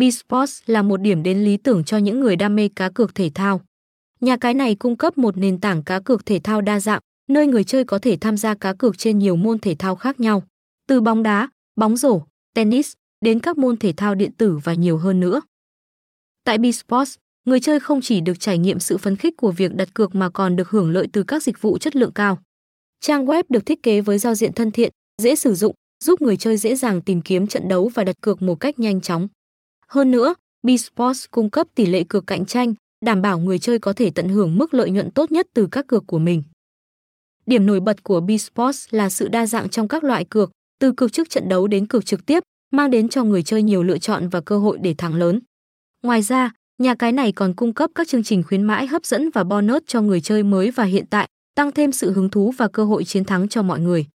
Sports là một điểm đến lý tưởng cho những người đam mê cá cược thể thao. Nhà cái này cung cấp một nền tảng cá cược thể thao đa dạng, nơi người chơi có thể tham gia cá cược trên nhiều môn thể thao khác nhau, từ bóng đá, bóng rổ, tennis đến các môn thể thao điện tử và nhiều hơn nữa. Tại Sports, người chơi không chỉ được trải nghiệm sự phấn khích của việc đặt cược mà còn được hưởng lợi từ các dịch vụ chất lượng cao. Trang web được thiết kế với giao diện thân thiện, dễ sử dụng, giúp người chơi dễ dàng tìm kiếm trận đấu và đặt cược một cách nhanh chóng. Hơn nữa, Sports cung cấp tỷ lệ cược cạnh tranh, đảm bảo người chơi có thể tận hưởng mức lợi nhuận tốt nhất từ các cược của mình. Điểm nổi bật của Sports là sự đa dạng trong các loại cược, từ cược trước trận đấu đến cược trực tiếp, mang đến cho người chơi nhiều lựa chọn và cơ hội để thắng lớn. Ngoài ra, nhà cái này còn cung cấp các chương trình khuyến mãi hấp dẫn và bonus cho người chơi mới và hiện tại, tăng thêm sự hứng thú và cơ hội chiến thắng cho mọi người.